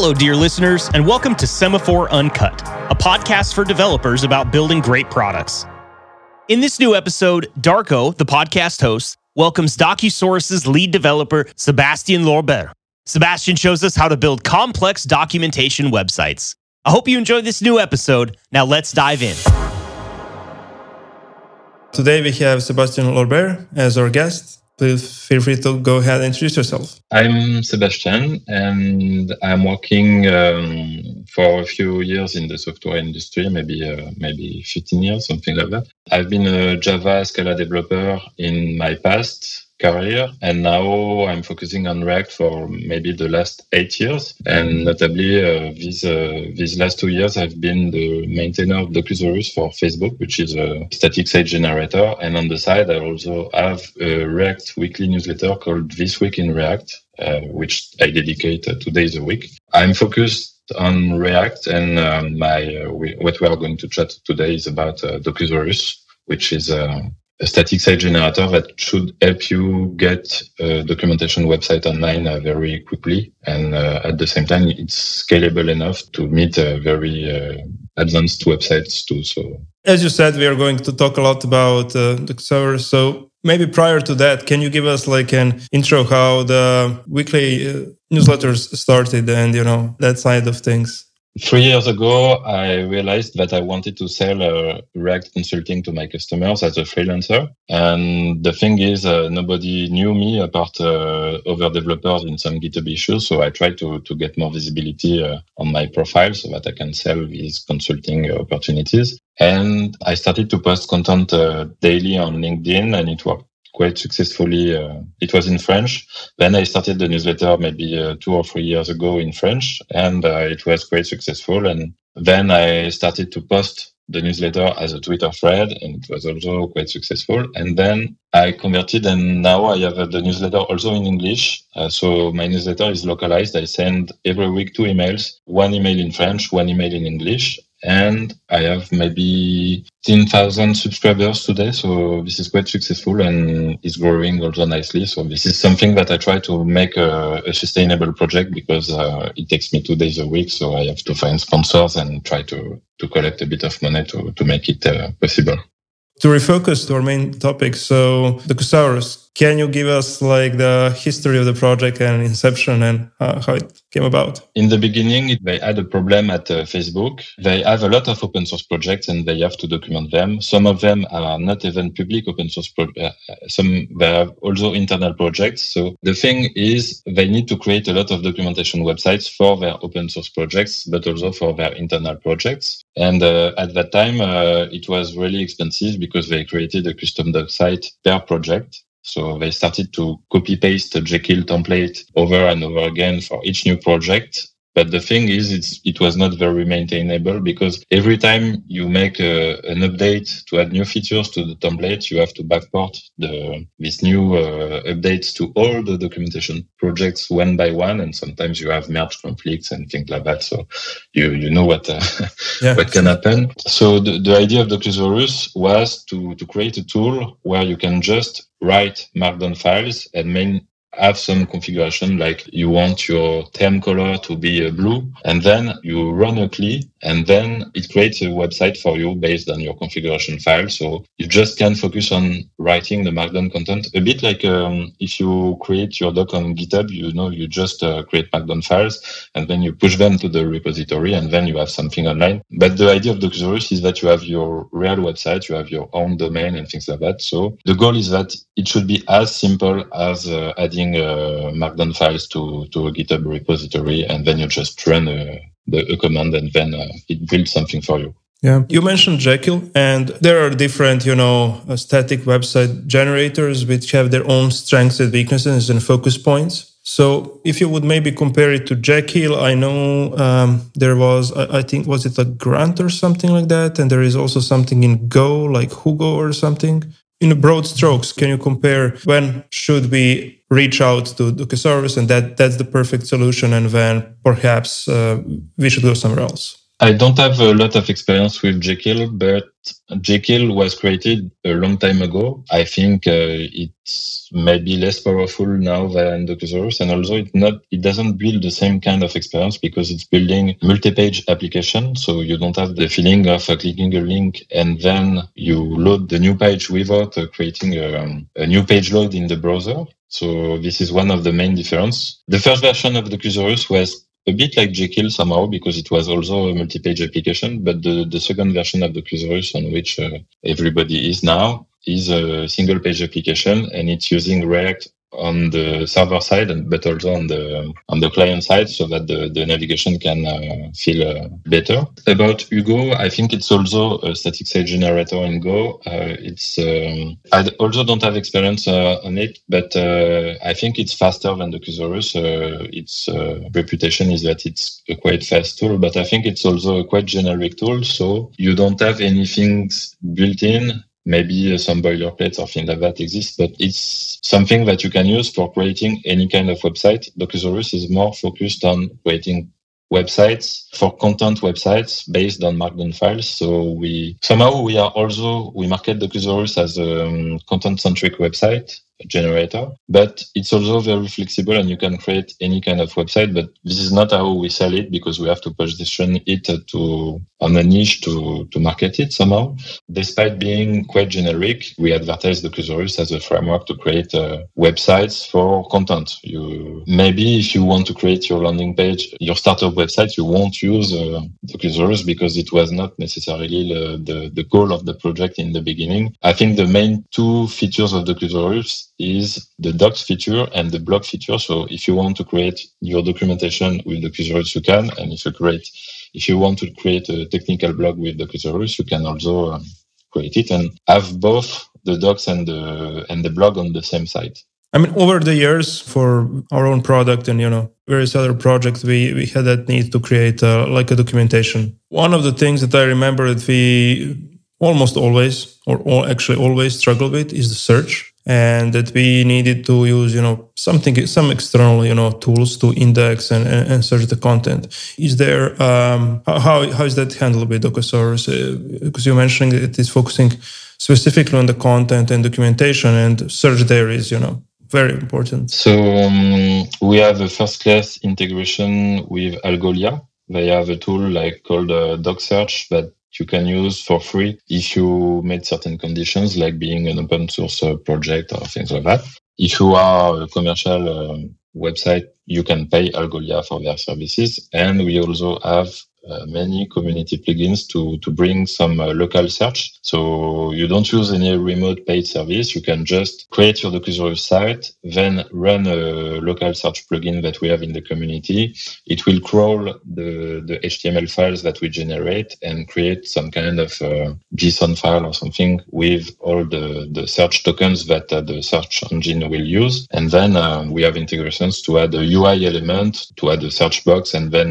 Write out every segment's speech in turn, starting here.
Hello, dear listeners, and welcome to Semaphore Uncut, a podcast for developers about building great products. In this new episode, Darko, the podcast host, welcomes Docusaurus's lead developer, Sebastian Lorber. Sebastian shows us how to build complex documentation websites. I hope you enjoy this new episode. Now let's dive in. Today we have Sebastian Lorber as our guest please feel free to go ahead and introduce yourself. I'm Sebastian, and I'm working um, for a few years in the software industry, maybe uh, maybe 15 years, something like that. I've been a Java Scala developer in my past career. And now I'm focusing on React for maybe the last eight years. And notably, uh, these, uh, these last two years, I've been the maintainer of Docusaurus for Facebook, which is a static site generator. And on the side, I also have a React weekly newsletter called This Week in React, uh, which I dedicate uh, two days a week. I'm focused on React, and um, my uh, we, what we are going to chat today is about uh, Docusaurus, which is uh, a static site generator that should help you get a documentation website online uh, very quickly. And uh, at the same time, it's scalable enough to meet uh, very uh, advanced websites too. So, as you said, we are going to talk a lot about uh, the server. So, maybe prior to that, can you give us like an intro how the weekly uh, newsletters started and you know that side of things? Three years ago, I realized that I wanted to sell uh, React consulting to my customers as a freelancer. And the thing is, uh, nobody knew me apart uh, other developers in some GitHub issues. So I tried to, to get more visibility uh, on my profile so that I can sell these consulting opportunities. And I started to post content uh, daily on LinkedIn and it worked quite successfully. Uh, it was in French. Then I started the newsletter maybe uh, two or three years ago in French, and uh, it was quite successful. And then I started to post the newsletter as a Twitter thread, and it was also quite successful. And then I converted, and now I have the newsletter also in English. Uh, so my newsletter is localized. I send every week two emails, one email in French, one email in English, and I have maybe 10,000 subscribers today. So this is quite successful and is growing also nicely. So this is something that I try to make a, a sustainable project because uh, it takes me two days a week. So I have to find sponsors and try to, to collect a bit of money to, to make it uh, possible. To refocus to our main topic, so Docusaurus, can you give us like the history of the project and inception and uh, how it came about? In the beginning, they had a problem at uh, Facebook. They have a lot of open source projects and they have to document them. Some of them are not even public open source. Pro- uh, some they have also internal projects. So the thing is, they need to create a lot of documentation websites for their open source projects, but also for their internal projects. And uh, at that time, uh, it was really expensive because they created a custom doc site per project. So they started to copy paste the Jekyll template over and over again for each new project. But the thing is, it's, it was not very maintainable because every time you make a, an update to add new features to the template, you have to backport the, these new uh, updates to all the documentation projects one by one. And sometimes you have merge conflicts and things like that. So you, you know what, uh, yeah. what can happen. So the, the idea of Docusaurus was to, to create a tool where you can just write markdown files and main, have some configuration like you want your theme color to be uh, blue and then you run a CLI and then it creates a website for you based on your configuration file. So you just can focus on writing the markdown content a bit like um, if you create your doc on GitHub, you know, you just uh, create markdown files and then you push them to the repository and then you have something online. But the idea of Docusaurus is that you have your real website, you have your own domain and things like that. So the goal is that it should be as simple as uh, adding uh, markdown files to, to a GitHub repository and then you just run a the a command and then uh, it builds something for you. Yeah. You mentioned Jekyll and there are different, you know, uh, static website generators which have their own strengths and weaknesses and focus points. So if you would maybe compare it to Jekyll, I know um, there was, I, think, was it a Grunt or something like that? And there is also something in Go, like Hugo or something. In broad strokes, can you compare when should we reach out to Docusaurus and that that's the perfect solution and then perhaps uh, we should go somewhere else I don't have a lot of experience with Jekyll, but Jekyll was created a long time ago. I think uh, it's maybe less powerful now than Docusaurus, and also it not it doesn't build the same kind of experience because it's building multi-page application. So you don't have the feeling of uh, clicking a link and then you load the new page without uh, creating a, um, a new page load in the browser. So this is one of the main difference. The first version of Docusaurus was a bit like Jekyll somehow because it was also a multi-page application. But the, the second version of the Docusaurus on which uh, everybody is now is a single page application and it's using React on the server side, but also on the on the client side, so that the, the navigation can uh, feel uh, better. About Hugo, I think it's also a static site generator in Go. Uh, it's um, I also don't have experience uh, on it, but uh, I think it's faster than the Docusaurus. Uh, its reputation is that it's a quite fast tool, but I think it's also a quite generic tool. So you don't have anything built in maybe some boilerplates or things like that exist, but it's something that you can use for creating any kind of website. Docusaurus is more focused on creating websites for content websites based on markdown files. So we somehow we are also we market Docusaurus as a um, content centric website generator, but it's also very flexible and you can create any kind of website. But this is not how we sell it because we have to position it to on a niche to, to market it somehow. Despite being quite generic, we advertise the Docusaurus as a framework to create uh, websites for content. You maybe if you want to create your landing page, your startup website, you won't use uh, Docusaurus because it was not necessarily the, the, the goal of the project in the beginning. I think the main two features of the Docusaurus is the docs feature and the blog feature. So if you want to create your documentation with Docusaurus, you can. And if you create, if you want to create a technical blog with Docusaurus, you can also um, create it and have both the docs and the and the blog on the same site. I mean, over the years, for our own product and you know various other projects, we we had that need to create uh, like a documentation. One of the things that I remember that we almost always, or all, actually always, struggle with is the search and that we needed to use you know something some external you know tools to index and, and, search the content. Is there um, how, how is that handled with docusaurus uh, because you're mentioning it is focusing specifically on the content and documentation and search there is you know very important. So um, we have a first class integration with algolia. They have a tool like called uh, doc search that you can use for free if you meet certain conditions, like being an open source uh, project or things like that. If you are a commercial uh, website, you can pay Algolia for their services. And we also have uh, many community plugins to, to bring some uh, local search. So you don't use any remote paid service. You can just create your Docusaurus site, then run a local search plugin that we have in the community. It will crawl the, the HTML files that we generate and create some kind of uh, JSON file or something with all the, the search tokens that uh, the search engine will use. And then uh, we have integrations to add a UI element, to add a search box, and then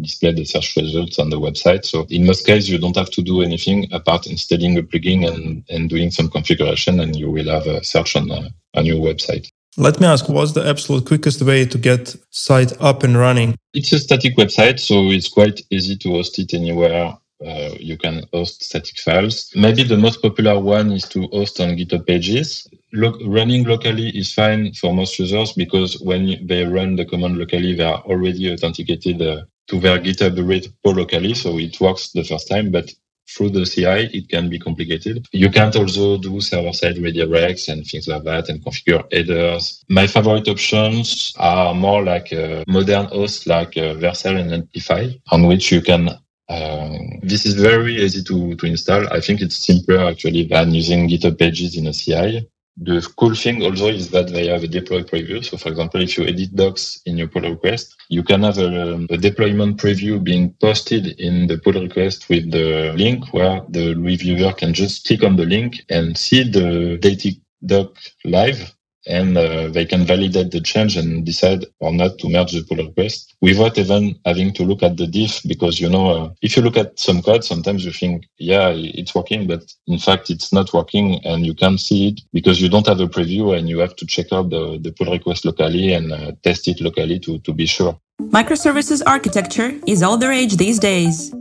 display the search results results on the website. So in most cases, you don't have to do anything apart installing a plugin and, and doing some configuration, and you will have a search on a, a new website. Let me ask, what's the absolute quickest way to get site up and running? It's a static website, so it's quite easy to host it anywhere. Uh, you can host static files. Maybe the most popular one is to host on GitHub Pages. Lo- running locally is fine for most users because when they run the command locally, they are already authenticated uh, to their GitHub repo locally. So it works the first time, but through the CI, it can be complicated. You can't also do server-side redirects and things like that and configure headers. My favorite options are more like a modern hosts like uh, Vercel and Amplify, on which you can um, this is very easy to, to install. I think it's simpler actually than using GitHub pages in a CI. The cool thing also is that they have a deploy preview. So for example, if you edit docs in your pull request, you can have a, um, a, deployment preview being posted in the pull request with the link where the reviewer can just click on the link and see the dating doc live and uh, they can validate the change and decide or not to merge the pull request without even having to look at the diff because you know uh, if you look at some code sometimes you think yeah it's working but in fact it's not working and you can't see it because you don't have a preview and you have to check out the, the pull request locally and uh, test it locally to, to be sure microservices architecture is all the rage these days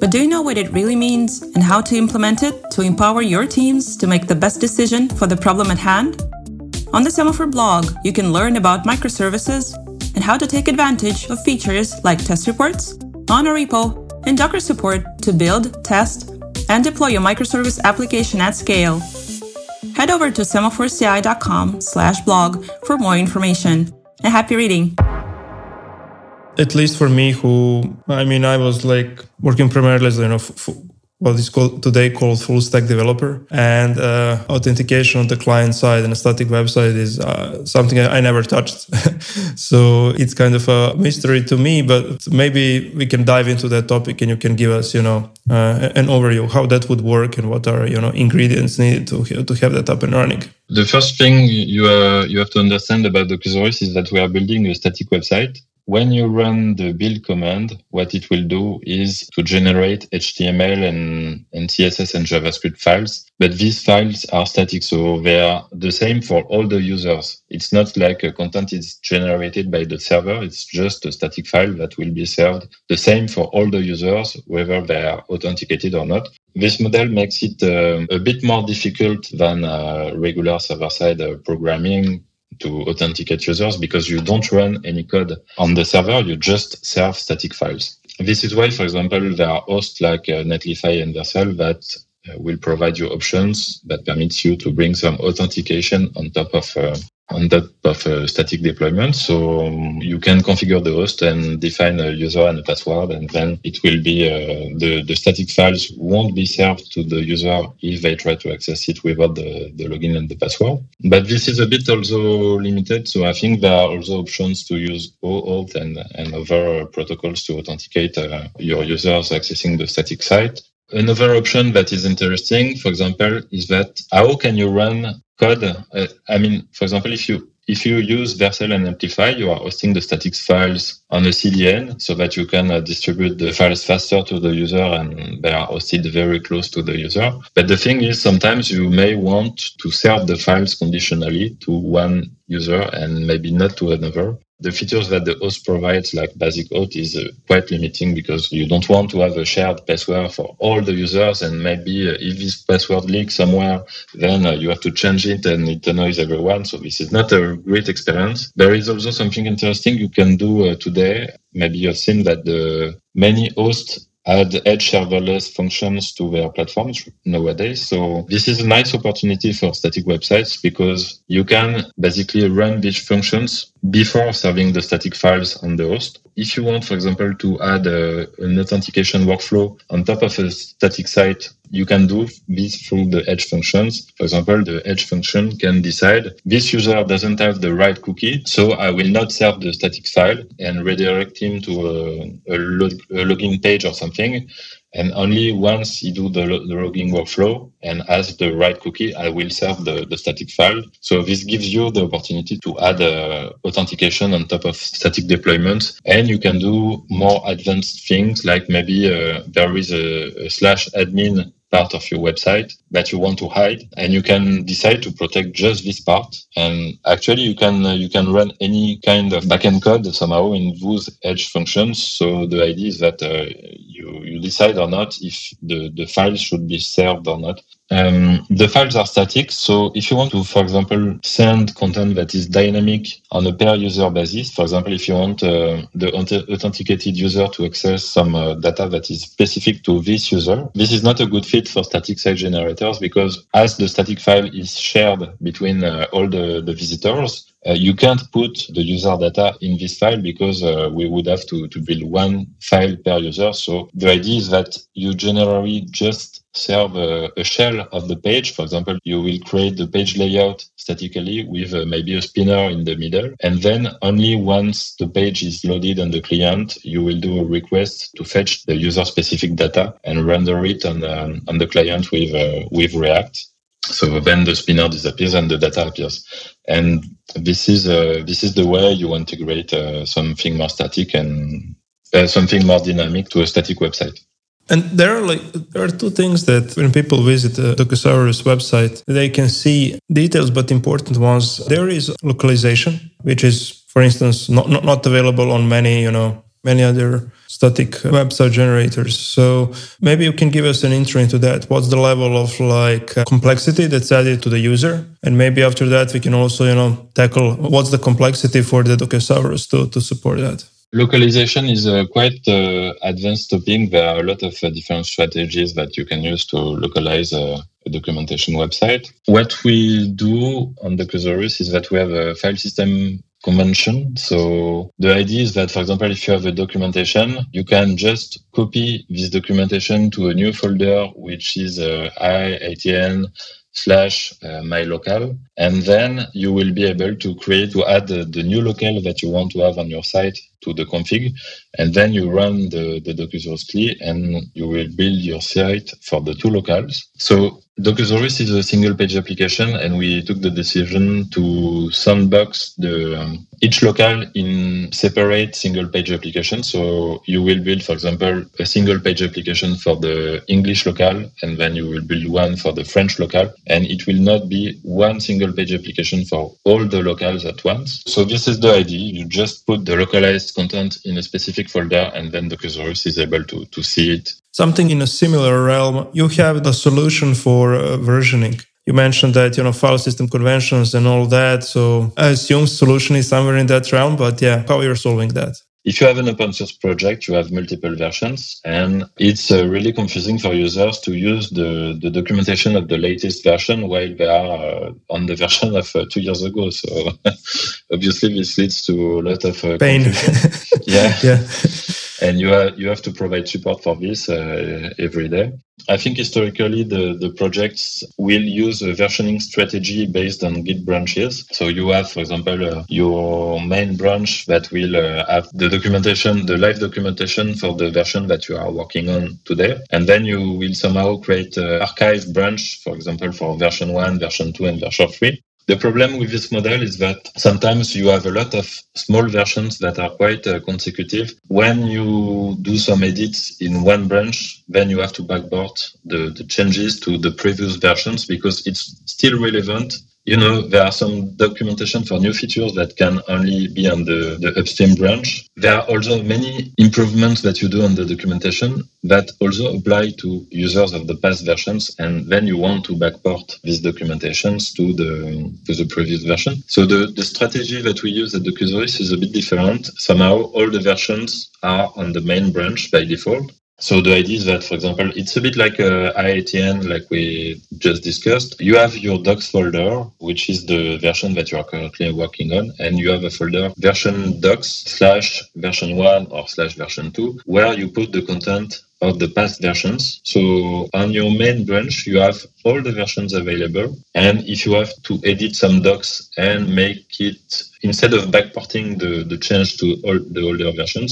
But do you know what it really means and how to implement it to empower your teams to make the best decision for the problem at hand? On the Semaphore blog, you can learn about microservices and how to take advantage of features like test reports, monorepo, and Docker support to build, test, and deploy your microservice application at scale. Head over to semaphoreci.com slash blog for more information. And happy reading! At least for me, who, I mean, I was like working primarily as, you know, what is called today called full stack developer. And uh, authentication on the client side and a static website is uh, something I, I, never touched. So it's kind of a mystery to me but maybe we can dive into that topic and you can give us you know uh, an overview how that would work and what are you know ingredients needed to, to have that up and running. The first thing you, uh, you have to understand about the Docusaurus is that we are building a static website when you run the build command, what it will do is to generate HTML and, and CSS and JavaScript files. But these files are static, so they are the same for all the users. It's not like a content is generated by the server. It's just a static file that will be served the same for all the users, whether they are authenticated or not. This model makes it uh, a bit more difficult than uh, regular server-side uh, programming to authenticate users because you don't run any code on the server, you just serve static files. This is why, for example, there are hosts like uh, Netlify and Vercel that uh, will provide you options that permits you to bring some authentication on top of uh, on top of a static deployment. So um, you can configure the host and define a user and a password, and then it will be uh, the, the static files won't be served to the user if they try to access it without the, the login and the password. But this is a bit also limited. So I think there are also options to use OAuth and, and other protocols to authenticate uh, your users accessing the static site. Another option that is interesting, for example, is that how can you run code? Uh, I mean, for example, if you if you use Vercel and Amplify, you are hosting the statics files on a CDN so that you can uh, distribute the files faster to the user and they are hosted very close to the user. But the thing is, sometimes you may want to serve the files conditionally to one user and maybe not to another the features that the host provides, like basic auth, is uh, quite limiting because you don't want to have a shared password for all the users. And maybe uh, if this password leaks somewhere, then uh, you have to change it and it annoys everyone. So this is not a great experience. There is also something interesting you can do uh, today. Maybe you've seen that the many hosts add edge serverless functions to their platforms nowadays. So this is a nice opportunity for static websites because you can basically run these functions before serving the static files on the host. If you want, for example, to add a, an authentication workflow on top of a static site, you can do this through the edge functions. For example, the edge function can decide this user doesn't have the right cookie, so I will not serve the static file and redirect him to a, a, log, a login page or something. And only once you do the, the logging workflow and has the right cookie, I will serve the, the static file. So this gives you the opportunity to add uh, authentication on top of static deployments. And you can do more advanced things like maybe uh, there is a, a slash admin part of your website that you want to hide and you can decide to protect just this part and actually you can uh, you can run any kind of backend code somehow in those edge functions so the idea is that uh, you you decide or not if the the file should be served or not um, the files are static. So if you want to, for example, send content that is dynamic on a per user basis, for example, if you want uh, the authenticated user to access some uh, data that is specific to this user, this is not a good fit for static site generators because as the static file is shared between uh, all the, the visitors, you can't put the user data in this file because uh, we would have to, to build one file per user. So the idea is that you generally just serve a, a, shell of the page. For example, you will create the page layout statically with uh, maybe a spinner in the middle. And then only once the page is loaded on the client, you will do a request to fetch the user specific data and render it on, um, on the client with, uh, with React. So then the spinner disappears and the data appears. And this is, uh, this is the way you integrate uh, something more static and uh, something more dynamic to a static website. And there are like there are two things that when people visit the Docusaurus website, they can see details, but important ones. There is localization, which is, for instance, not, not, not available on many, you know, many other static website generators. So maybe you can give us an intro into that. What's the level of like uh, complexity that's added to the user? And maybe after that, we can also, you know, tackle what's the complexity for the Docusaurus to, to support that. Localization is a quite uh, advanced topic. There are a lot of uh, different strategies that you can use to localize uh, a documentation website. What we do on the Docusaurus is that we have a file system convention. So the idea is that, for example, if you have a documentation, you can just copy this documentation to a new folder, which is uh, i18n slash uh, my local. And then you will be able to create, to add the, the new local that you want to have on your site to the config. And then you run the, the Docusaurus CLI and you will build your site for the two locales. So Docusaurus is a single page application and we took the decision to sandbox the um, each local in separate single page application. So you will build, for example, a single page application for the English local and then you will build one for the French local and it will not be one single page application for all the locales at once. So this is the idea. You just put the localized content in a specific folder and then the Docusaurus is able to, to see it Something in a similar realm, you have the solution for uh, versioning. You mentioned that, you know, file system conventions and all that. So I assume solution is somewhere in that realm, but yeah, how you're solving that? If you have an open source project, you have multiple versions and it's uh, really confusing for users to use the, the documentation of the latest version while they are uh, on the version of uh, two years ago. So obviously this leads to a lot of uh, pain. yeah. yeah and you have you have to provide support for this uh, every day. I think historically the, the projects will use a versioning strategy based on Git branches. So you have, for example, uh, your main branch that will uh, have the documentation, the live documentation for the version that you are working on today. And then you will somehow create an archive branch, for example, for version one, version two, and version three. The problem with this model is that sometimes you have a lot of small versions that are quite uh, consecutive. When you do some edits in one branch, then you have to backport the, the changes to the previous versions because it's still relevant you know, there are some documentation for new features that can only be on the, the upstream branch. There are also many improvements that you do on the documentation that also apply to users of the past versions. And then you want to backport these documentations to the, to the previous version. So the, the strategy that we use at the Docusaurus is a bit different. Somehow all the versions are on the main branch by default. So the idea is that, for example, it's a bit like uh, i18n, like we just discussed. You have your docs folder, which is the version that you are currently working on, and you have a folder version docs slash version one or slash version two, where you put the content of the past versions. So on your main branch, you have all the versions available. And if you have to edit some docs and make it, instead of backporting the, the change to all the older versions,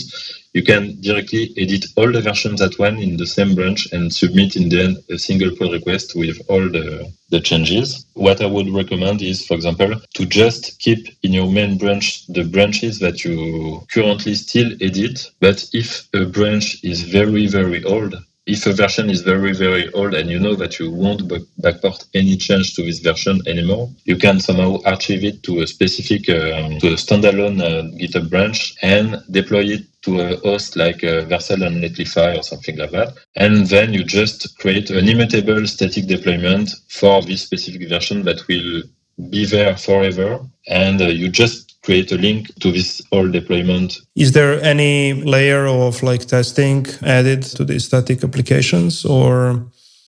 you can directly edit all the versions at one in the same branch and submit in the end a single pull request with all the, the changes. What I would recommend is, for example, to just keep in your main branch the branches that you currently still edit. But if a branch is very, very old, if a version is very, very old and you know that you won't backport any change to this version anymore, you can somehow archive it to a specific, um, to a standalone uh, GitHub branch and deploy it to a host like uh, Vercel and Netlify or something like that. And then you just create an immutable static deployment for this specific version that will be there forever. And uh, you just create a link to this whole deployment. Is there any layer of like testing added to the static applications or?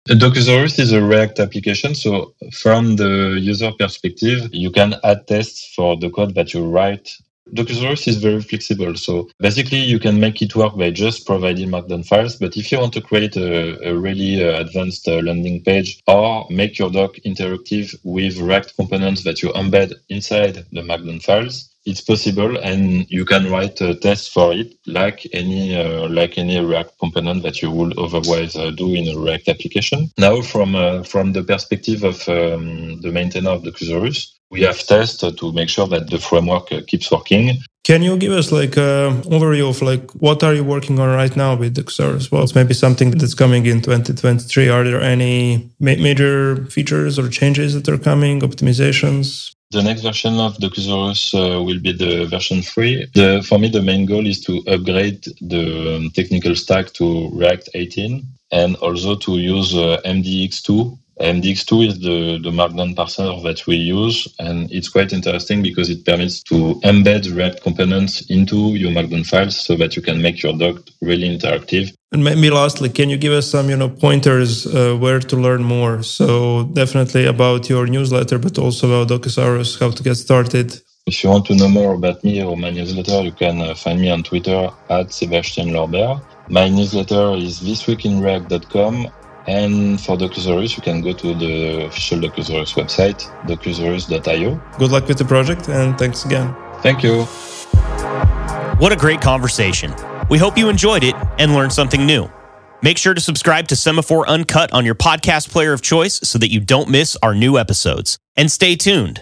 Docusaurus is a React application. So from the user perspective, you can add tests for the code that you write Docusaurus is very flexible. So basically, you can make it work by just providing Markdown files. But if you want to create a, a really uh, advanced uh, landing page or make your doc interactive with React components that you embed inside the Markdown files, it's possible and you can write a test for it like any uh, like any react component that you would otherwise uh, do in a react application now from uh, from the perspective of um, the maintainer of Docusaurus we have tests to make sure that the framework uh, keeps working. Can you give us like an overview of like what are you working on right now with? Well, it's maybe something that's coming in 2023. Are there any ma- major features or changes that are coming, optimizations? The next version of Docusaurus uh, will be the version 3. The, for me, the main goal is to upgrade the um, technical stack to React 18 and also to use uh, MDX2 MDX2 is the, the Markdown parser that we use, and it's quite interesting because it permits to embed React components into your Markdown files so that you can make your doc really interactive. And maybe lastly, can you give us some, you know, pointers uh, where to learn more? So definitely about your newsletter, but also about Docusaurus, how to get started. If you want to know more about me or my newsletter, you can uh, find me on Twitter at Sebastian Lorber. My newsletter is thisweekinreact.com and for Docusaurus, you can go to the official Docusaurus website, docusaurus.io. Good luck with the project and thanks again. Thank you. What a great conversation. We hope you enjoyed it and learned something new. Make sure to subscribe to Semaphore Uncut on your podcast player of choice so that you don't miss our new episodes. And stay tuned.